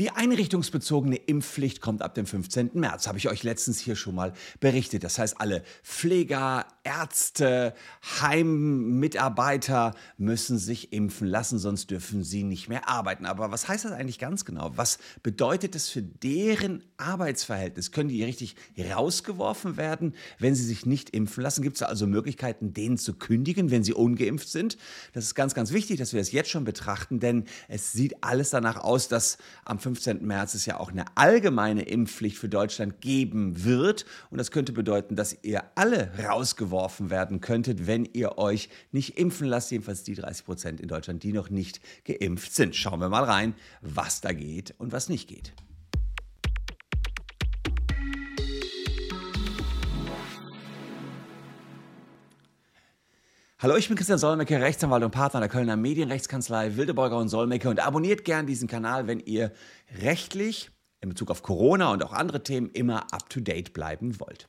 Die einrichtungsbezogene Impfpflicht kommt ab dem 15. März, habe ich euch letztens hier schon mal berichtet. Das heißt, alle Pfleger, Ärzte, Heimmitarbeiter müssen sich impfen lassen, sonst dürfen sie nicht mehr arbeiten. Aber was heißt das eigentlich ganz genau? Was bedeutet das für deren Arbeitsverhältnis? Können die richtig rausgeworfen werden, wenn sie sich nicht impfen lassen? Gibt es also Möglichkeiten, denen zu kündigen, wenn sie ungeimpft sind? Das ist ganz, ganz wichtig, dass wir das jetzt schon betrachten, denn es sieht alles danach aus, dass am 15. März es ja auch eine allgemeine Impfpflicht für Deutschland geben wird. Und das könnte bedeuten, dass ihr alle rausgeworfen werden könntet, wenn ihr euch nicht impfen lasst. Jedenfalls die 30 Prozent in Deutschland, die noch nicht geimpft sind. Schauen wir mal rein, was da geht und was nicht geht. Hallo, ich bin Christian Solmecke, Rechtsanwalt und Partner der Kölner Medienrechtskanzlei Wildeborger und Solmecke und abonniert gern diesen Kanal, wenn ihr rechtlich in Bezug auf Corona und auch andere Themen immer up-to-date bleiben wollt.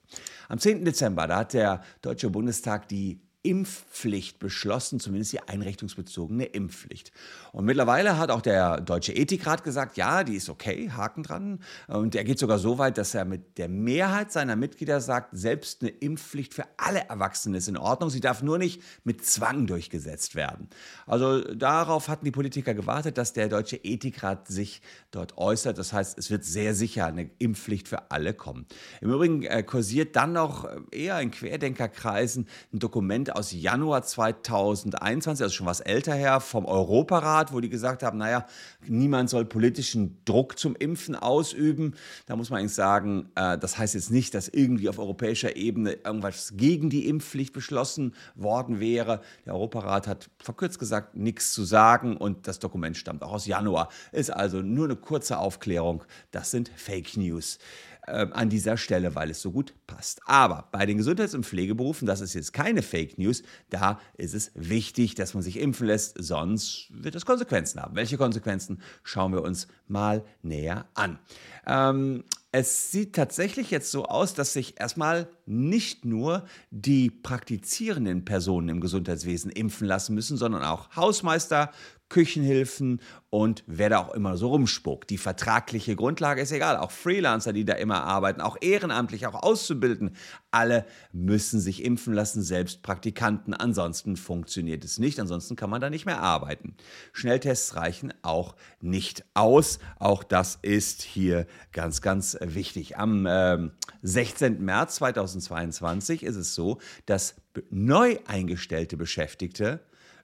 Am 10. Dezember, da hat der Deutsche Bundestag die Impfpflicht beschlossen, zumindest die einrichtungsbezogene Impfpflicht. Und mittlerweile hat auch der Deutsche Ethikrat gesagt, ja, die ist okay, Haken dran. Und er geht sogar so weit, dass er mit der Mehrheit seiner Mitglieder sagt, selbst eine Impfpflicht für alle Erwachsenen ist in Ordnung. Sie darf nur nicht mit Zwang durchgesetzt werden. Also darauf hatten die Politiker gewartet, dass der Deutsche Ethikrat sich dort äußert. Das heißt, es wird sehr sicher eine Impfpflicht für alle kommen. Im Übrigen äh, kursiert dann noch eher in Querdenkerkreisen ein Dokument aus Januar 2021, also schon was älter her, vom Europarat, wo die gesagt haben, naja, niemand soll politischen Druck zum Impfen ausüben. Da muss man eigentlich sagen, äh, das heißt jetzt nicht, dass irgendwie auf europäischer Ebene irgendwas gegen die Impfpflicht beschlossen worden wäre. Der Europarat hat verkürzt gesagt nichts zu sagen und das Dokument stammt auch aus Januar. Ist also nur eine kurze Aufklärung. Das sind Fake News äh, an dieser Stelle, weil es so gut passt. Aber bei den Gesundheits- und Pflegeberufen, das ist jetzt keine Fake News, da ist es wichtig, dass man sich impfen lässt, sonst wird es Konsequenzen haben. Welche Konsequenzen schauen wir uns mal näher an. Ähm, es sieht tatsächlich jetzt so aus, dass sich erstmal nicht nur die praktizierenden Personen im Gesundheitswesen impfen lassen müssen, sondern auch Hausmeister, Küchenhilfen und wer da auch immer so rumspuckt. Die vertragliche Grundlage ist egal. Auch Freelancer, die da immer arbeiten, auch ehrenamtlich, auch auszubilden, alle müssen sich impfen lassen, selbst Praktikanten. Ansonsten funktioniert es nicht. Ansonsten kann man da nicht mehr arbeiten. Schnelltests reichen auch nicht aus. Auch das ist hier ganz, ganz wichtig. Am äh, 16. März 2022 ist es so, dass neu eingestellte Beschäftigte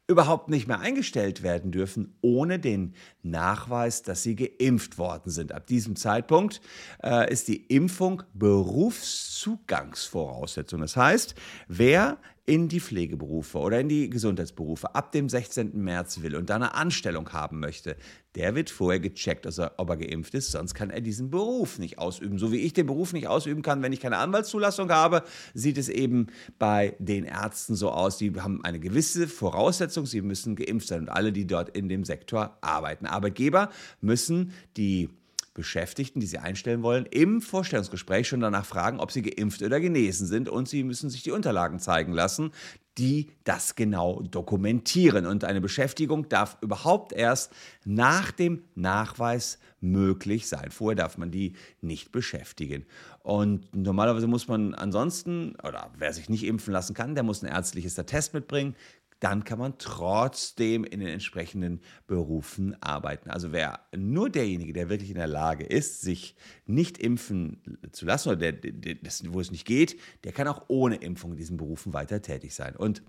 überhaupt nicht mehr eingestellt werden dürfen, ohne den Nachweis, dass sie geimpft worden sind. Ab diesem Zeitpunkt äh, ist die Impfung Berufszugangsvoraussetzung. Das heißt, wer in die Pflegeberufe oder in die Gesundheitsberufe ab dem 16. März will und da eine Anstellung haben möchte, der wird vorher gecheckt, ob er geimpft ist, sonst kann er diesen Beruf nicht ausüben. So wie ich den Beruf nicht ausüben kann, wenn ich keine Anwaltszulassung habe, sieht es eben bei den Ärzten so aus. Die haben eine gewisse Voraussetzung, sie müssen geimpft sein und alle, die dort in dem Sektor arbeiten. Arbeitgeber müssen die Beschäftigten, die Sie einstellen wollen, im Vorstellungsgespräch schon danach fragen, ob sie geimpft oder genesen sind und Sie müssen sich die Unterlagen zeigen lassen, die das genau dokumentieren. Und eine Beschäftigung darf überhaupt erst nach dem Nachweis möglich sein. Vorher darf man die nicht beschäftigen. Und normalerweise muss man ansonsten, oder wer sich nicht impfen lassen kann, der muss ein ärztliches Attest mitbringen dann kann man trotzdem in den entsprechenden Berufen arbeiten. Also wer nur derjenige, der wirklich in der Lage ist, sich nicht impfen zu lassen oder der, der, das, wo es nicht geht, der kann auch ohne Impfung in diesen Berufen weiter tätig sein. Und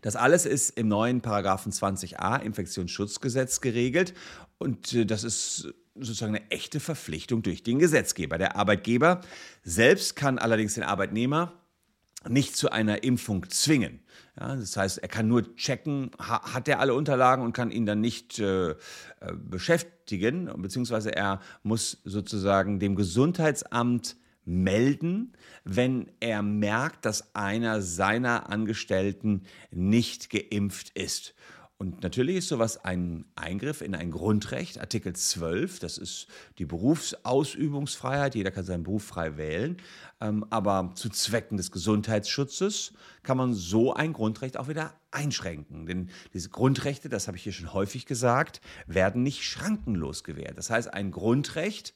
das alles ist im neuen Paragraphen 20a Infektionsschutzgesetz geregelt und äh, das ist sozusagen eine echte Verpflichtung durch den Gesetzgeber. Der Arbeitgeber selbst kann allerdings den Arbeitnehmer nicht zu einer Impfung zwingen. Ja, das heißt, er kann nur checken, ha, hat er alle Unterlagen und kann ihn dann nicht äh, äh, beschäftigen, beziehungsweise er muss sozusagen dem Gesundheitsamt melden, wenn er merkt, dass einer seiner Angestellten nicht geimpft ist. Und natürlich ist sowas ein Eingriff in ein Grundrecht, Artikel 12, das ist die Berufsausübungsfreiheit, jeder kann seinen Beruf frei wählen, ähm, aber zu Zwecken des Gesundheitsschutzes kann man so ein Grundrecht auch wieder einschränken. Denn diese Grundrechte, das habe ich hier schon häufig gesagt, werden nicht schrankenlos gewährt. Das heißt, ein Grundrecht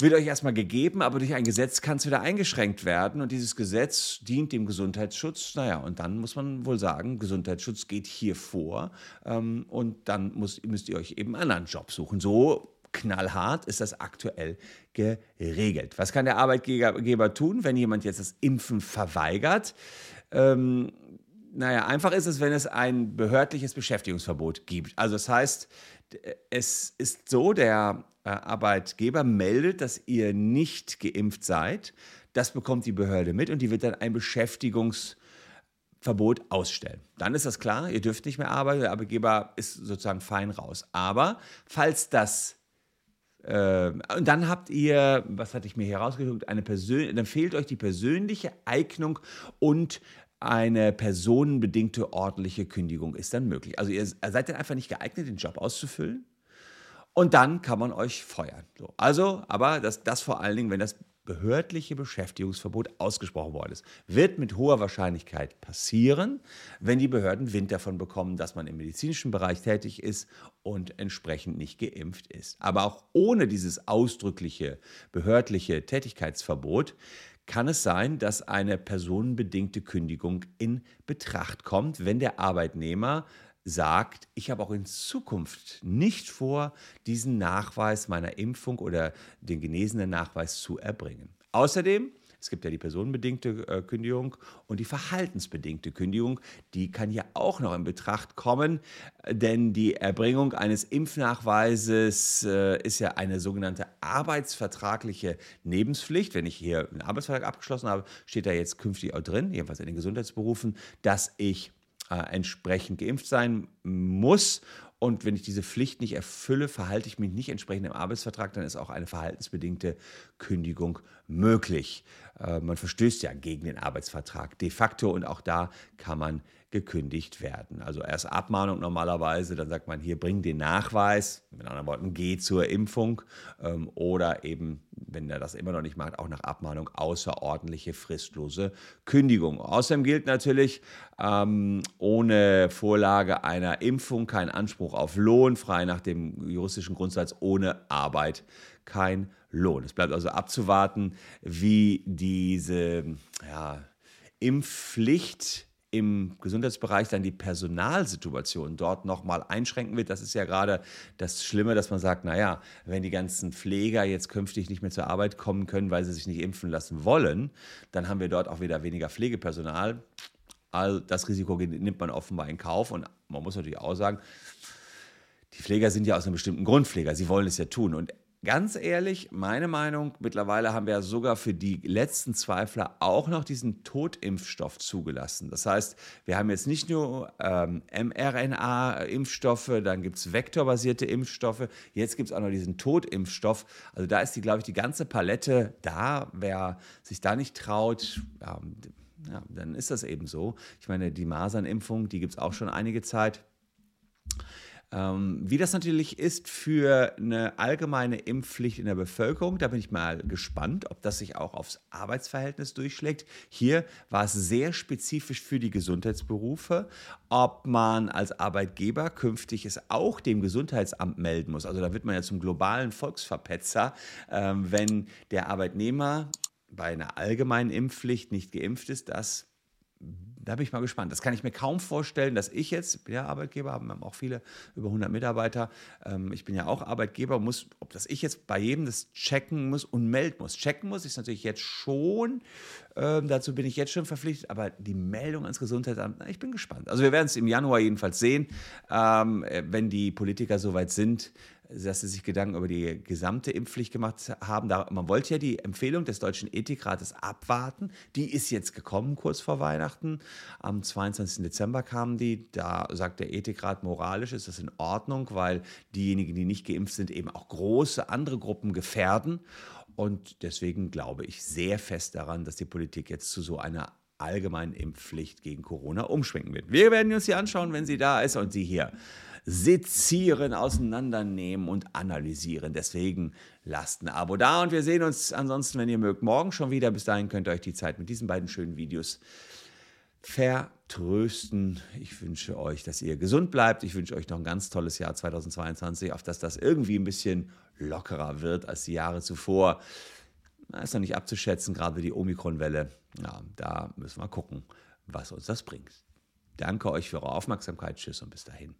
wird euch erstmal gegeben, aber durch ein Gesetz kann es wieder eingeschränkt werden. Und dieses Gesetz dient dem Gesundheitsschutz. Naja, und dann muss man wohl sagen, Gesundheitsschutz geht hier vor. Ähm, und dann muss, müsst ihr euch eben einen anderen Job suchen. So knallhart ist das aktuell geregelt. Was kann der Arbeitgeber tun, wenn jemand jetzt das Impfen verweigert? Ähm, naja, einfach ist es, wenn es ein behördliches Beschäftigungsverbot gibt. Also das heißt, es ist so, der äh, Arbeitgeber meldet, dass ihr nicht geimpft seid. Das bekommt die Behörde mit und die wird dann ein Beschäftigungsverbot ausstellen. Dann ist das klar, ihr dürft nicht mehr arbeiten, der Arbeitgeber ist sozusagen fein raus. Aber falls das äh, und dann habt ihr, was hatte ich mir hier rausgesucht, eine Persön dann fehlt euch die persönliche Eignung und eine personenbedingte ordentliche Kündigung ist dann möglich. Also ihr seid dann einfach nicht geeignet, den Job auszufüllen. Und dann kann man euch feuern. So. Also, aber das, das vor allen Dingen, wenn das behördliche Beschäftigungsverbot ausgesprochen worden ist. Wird mit hoher Wahrscheinlichkeit passieren, wenn die Behörden Wind davon bekommen, dass man im medizinischen Bereich tätig ist und entsprechend nicht geimpft ist. Aber auch ohne dieses ausdrückliche behördliche Tätigkeitsverbot kann es sein, dass eine personenbedingte Kündigung in Betracht kommt, wenn der Arbeitnehmer sagt, ich habe auch in Zukunft nicht vor, diesen Nachweis meiner Impfung oder den genesenen Nachweis zu erbringen. Außerdem es gibt ja die personenbedingte äh, Kündigung und die verhaltensbedingte Kündigung. Die kann ja auch noch in Betracht kommen, denn die Erbringung eines Impfnachweises äh, ist ja eine sogenannte arbeitsvertragliche Nebenspflicht. Wenn ich hier einen Arbeitsvertrag abgeschlossen habe, steht da jetzt künftig auch drin, jedenfalls in den Gesundheitsberufen, dass ich äh, entsprechend geimpft sein muss und wenn ich diese Pflicht nicht erfülle, verhalte ich mich nicht entsprechend im Arbeitsvertrag, dann ist auch eine verhaltensbedingte Kündigung möglich. Äh, man verstößt ja gegen den Arbeitsvertrag de facto und auch da kann man gekündigt werden. Also erst Abmahnung normalerweise, dann sagt man hier, bring den Nachweis, mit anderen Worten, geh zur Impfung ähm, oder eben, wenn er das immer noch nicht macht, auch nach Abmahnung außerordentliche fristlose Kündigung. Außerdem gilt natürlich, ähm, ohne Vorlage einer Impfung kein Anspruch auf Lohn, frei nach dem juristischen Grundsatz ohne Arbeit kein Lohn. Es bleibt also abzuwarten, wie diese ja, Impfpflicht im Gesundheitsbereich dann die Personalsituation dort nochmal einschränken wird. Das ist ja gerade das Schlimme, dass man sagt, naja, wenn die ganzen Pfleger jetzt künftig nicht mehr zur Arbeit kommen können, weil sie sich nicht impfen lassen wollen, dann haben wir dort auch wieder weniger Pflegepersonal. All das Risiko nimmt man offenbar in Kauf und man muss natürlich auch sagen, die Pfleger sind ja aus einem bestimmten Grund Pfleger. Sie wollen es ja tun. Und Ganz ehrlich, meine Meinung, mittlerweile haben wir ja sogar für die letzten Zweifler auch noch diesen Totimpfstoff zugelassen. Das heißt, wir haben jetzt nicht nur ähm, mRNA-Impfstoffe, dann gibt es vektorbasierte Impfstoffe, jetzt gibt es auch noch diesen Totimpfstoff. Also da ist die, glaube ich, die ganze Palette da. Wer sich da nicht traut, ja, ja, dann ist das eben so. Ich meine, die Masernimpfung, die gibt es auch schon einige Zeit. Ähm, wie das natürlich ist für eine allgemeine Impfpflicht in der Bevölkerung, da bin ich mal gespannt, ob das sich auch aufs Arbeitsverhältnis durchschlägt. Hier war es sehr spezifisch für die Gesundheitsberufe, ob man als Arbeitgeber künftig es auch dem Gesundheitsamt melden muss. Also da wird man ja zum globalen Volksverpetzer, ähm, wenn der Arbeitnehmer bei einer allgemeinen Impfpflicht nicht geimpft ist, das da bin ich mal gespannt. Das kann ich mir kaum vorstellen, dass ich jetzt, ich bin ja Arbeitgeber, haben auch viele über 100 Mitarbeiter, ähm, ich bin ja auch Arbeitgeber, muss, ob das ich jetzt bei jedem das checken muss und melden muss. Checken muss ich natürlich jetzt schon, ähm, dazu bin ich jetzt schon verpflichtet, aber die Meldung ans Gesundheitsamt, na, ich bin gespannt. Also wir werden es im Januar jedenfalls sehen, ähm, äh, wenn die Politiker soweit sind, dass sie sich Gedanken über die gesamte Impfpflicht gemacht haben. Da, man wollte ja die Empfehlung des Deutschen Ethikrates abwarten. Die ist jetzt gekommen kurz vor Weihnachten. Am 22. Dezember kam die. Da sagt der Ethikrat, moralisch ist das in Ordnung, weil diejenigen, die nicht geimpft sind, eben auch große andere Gruppen gefährden. Und deswegen glaube ich sehr fest daran, dass die Politik jetzt zu so einer allgemeinen Impfpflicht gegen Corona umschwenken wird. Wir werden uns sie anschauen, wenn sie da ist und sie hier sezieren, auseinandernehmen und analysieren. Deswegen lasst ein Abo da und wir sehen uns ansonsten, wenn ihr mögt, morgen schon wieder. Bis dahin könnt ihr euch die Zeit mit diesen beiden schönen Videos vertrösten. Ich wünsche euch, dass ihr gesund bleibt. Ich wünsche euch noch ein ganz tolles Jahr 2022, auf das das irgendwie ein bisschen lockerer wird als die Jahre zuvor. Na, ist noch nicht abzuschätzen, gerade die Omikron-Welle. Ja, da müssen wir gucken, was uns das bringt. Danke euch für eure Aufmerksamkeit. Tschüss und bis dahin.